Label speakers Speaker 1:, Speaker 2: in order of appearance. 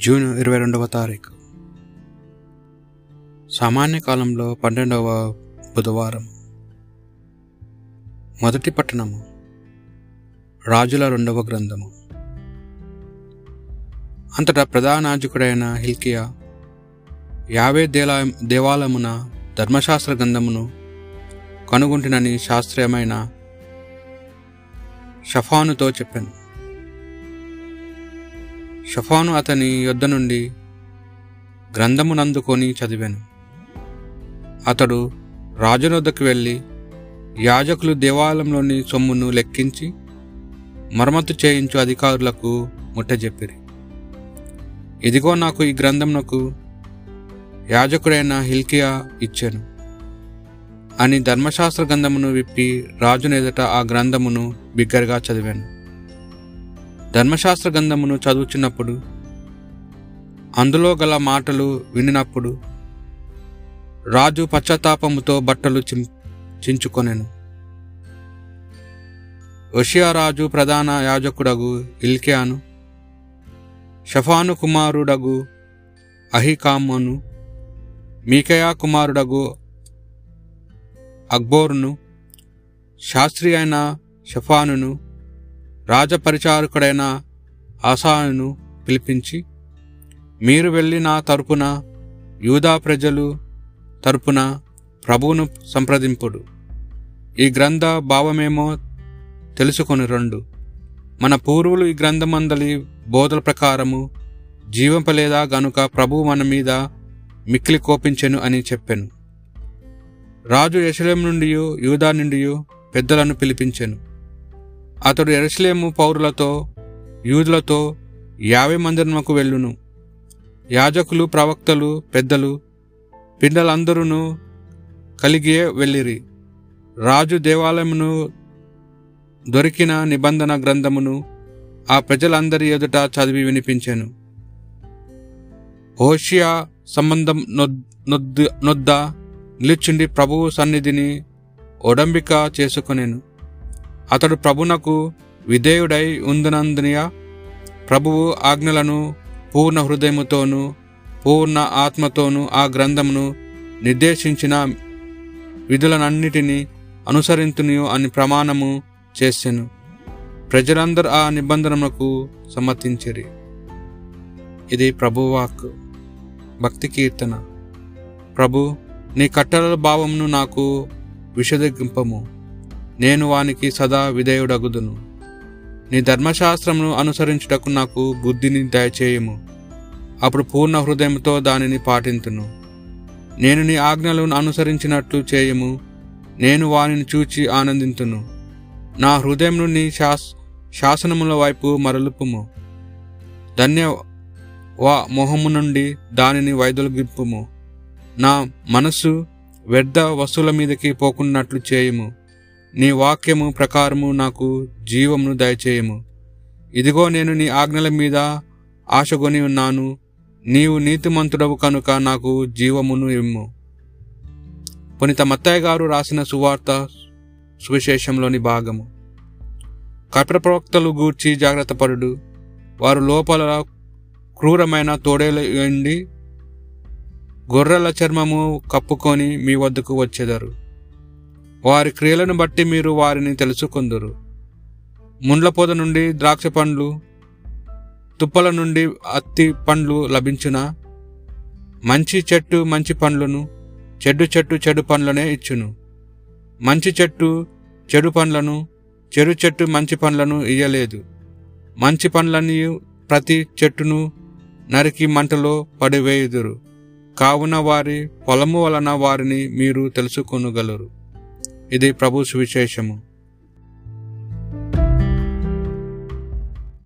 Speaker 1: June ఇరవై రెండవ తారీఖు. సామాన్య కాలంలో పన్నెండవ బుధవారం. మొదటి పట్టణము. రాజుల రెండవ గ్రంథము. అంతటా ప్రధానాజకుడైన హిల్కియా యావే దేలా దేవాలయమున ధర్మశాస్త్ర గ్రంథమును కనుగొంటినని శాస్త్రీయమైన షఫానుతో చెప్పాను. షఫాను అతని యొద్ద నుండి గ్రంథమునందుకొని చదివాను. అతడు రాజునొద్దకు వెళ్ళి యాజకులు దేవాలయంలోని సొమ్మును లెక్కించి మరమ్మతు చేయించు అధికారులకు ముట్టజెప్పిరి ఇదిగో నాకు ఈ గ్రంథమునకు యాజకుడైన హిల్కియా ఇచ్చాను. అని ధర్మశాస్త్ర గ్రంథమును విప్పి రాజునెదుట ఆ గ్రంథమును బిగ్గరగా చదివాను. ధర్మశాస్త్ర గ్రంథమును చదువుచున్నప్పుడు అందులో గల మాటలు వినినప్పుడు రాజు పశ్చాత్తాపముతో బట్టలు చిం చించుకొనెను. రాజు ప్రధాన యాజకుడగు ఇల్కియాను షఫాను కుమారుడగు అహికామును మీకయా కుమారుడగు అక్బోరును శాస్త్రి అయిన షఫానును రాజపరిచారకుడైన ఆసాను పిలిపించి మీరు వెళ్ళి నా తరపున యూదా ప్రజలు తరపున ప్రభువును సంప్రదింపుడు. ఈ గ్రంథ భావమేమో తెలుసుకొని రెండు. మన పూర్వులు ఈ గ్రంథమందలి బోధల ప్రకారము జీవింపలేదా గనుక ప్రభువు మన మీద మిక్కిలి కోపించెను అని చెప్పాను. రాజు యశలం నుండి యూదా నుండి పెద్దలను పిలిపించెను. అతడు ఎరుసలేము పౌరులతో యూదులతో యాభై మందిరముకు వెళ్ళును. యాజకులు ప్రవక్తలు పెద్దలు పిండలందరూ కలిగే వెళ్ళిరి. రాజు దేవాలయమును దొరికిన నిబంధన గ్రంథమును ఆ ప్రజలందరి ఎదుట చదివి వినిపించాను. హోషియా సంబంధం నొద్ద నొద్ద నిలుచుండి ప్రభువు సన్నిధిని ఒడంబిక చేసుకునేను. అతడు ప్రభునకు విధేయుడై ఉందనందునియ? ప్రభువు ఆజ్ఞలను పూర్ణ హృదయముతోనూ పూర్ణ ఆత్మతోనూ ఆ గ్రంథమును నిర్దేశించిన విధులనన్నిటినీ అనుసరింతునియు అని ప్రమాణము చేసెను. ప్రజలందరూ ఆ నిబంధనలకు సమ్మతించిరి. ఇది ప్రభువాక్ భక్తి కీర్తన. ప్రభు నీ కట్టడల భావమును నాకు విషదగింపము. నేను వానికి సదా విధేయుడగుదును. నీ ధర్మశాస్త్రమును అనుసరించుటకు నాకు బుద్ధిని దయచేయము. అప్పుడు పూర్ణ హృదయంతో దానిని పాటింతును. నేను నీ ఆజ్ఞలను అనుసరించినట్లు చేయము. నేను వానిని చూచి ఆనందింతును. నా హృదయం నీ శాస్ శాసనముల వైపు మరలుపుము. ధన్య వా మొహము నుండి దానిని వైదొలగింపుము. నా మనసు వ్యర్థ వస్తువుల మీదకి పోకున్నట్లు చేయము. నీ వాక్యము ప్రకారము నాకు జీవమును దయచేయము. ఇదిగో నేను నీ ఆజ్ఞల మీద ఆశగొని ఉన్నాను. నీవు నీతిమంతుడవు కనుక నాకు జీవమును ఇమ్ము. పునిత మత్తయ్య గారు రాసిన సువార్త సువిశేషంలోని భాగము. కపట ప్రవక్తలు గూర్చి జాగ్రత్త పరుడు వారు లోపల క్రూరమైన తోడేలు ఎండి గొర్రెల చర్మము కప్పుకొని మీ వద్దకు వచ్చేదారు. వారి క్రియలను బట్టి మీరు వారిని తెలుసుకుందరు. ముండ్ల పొద నుండి ద్రాక్ష పండ్లు తుప్పల నుండి అత్తి పండ్లు లభించిన? మంచి చెట్టు మంచి పండ్లను చెడ్డు చెట్టు చెడు పండ్లనే ఇచ్చును. మంచి చెట్టు చెడు పండ్లను చెడు చెట్టు మంచి పండ్లను ఇయ్యలేదు. మంచి పండ్లని ప్రతి చెట్టును నరికి మంటలో పడివేయుదురు. కావున వారి పొలము వలన వారిని మీరు తెలుసుకొనగలరు. ఇది ప్రభు సువిశేషము.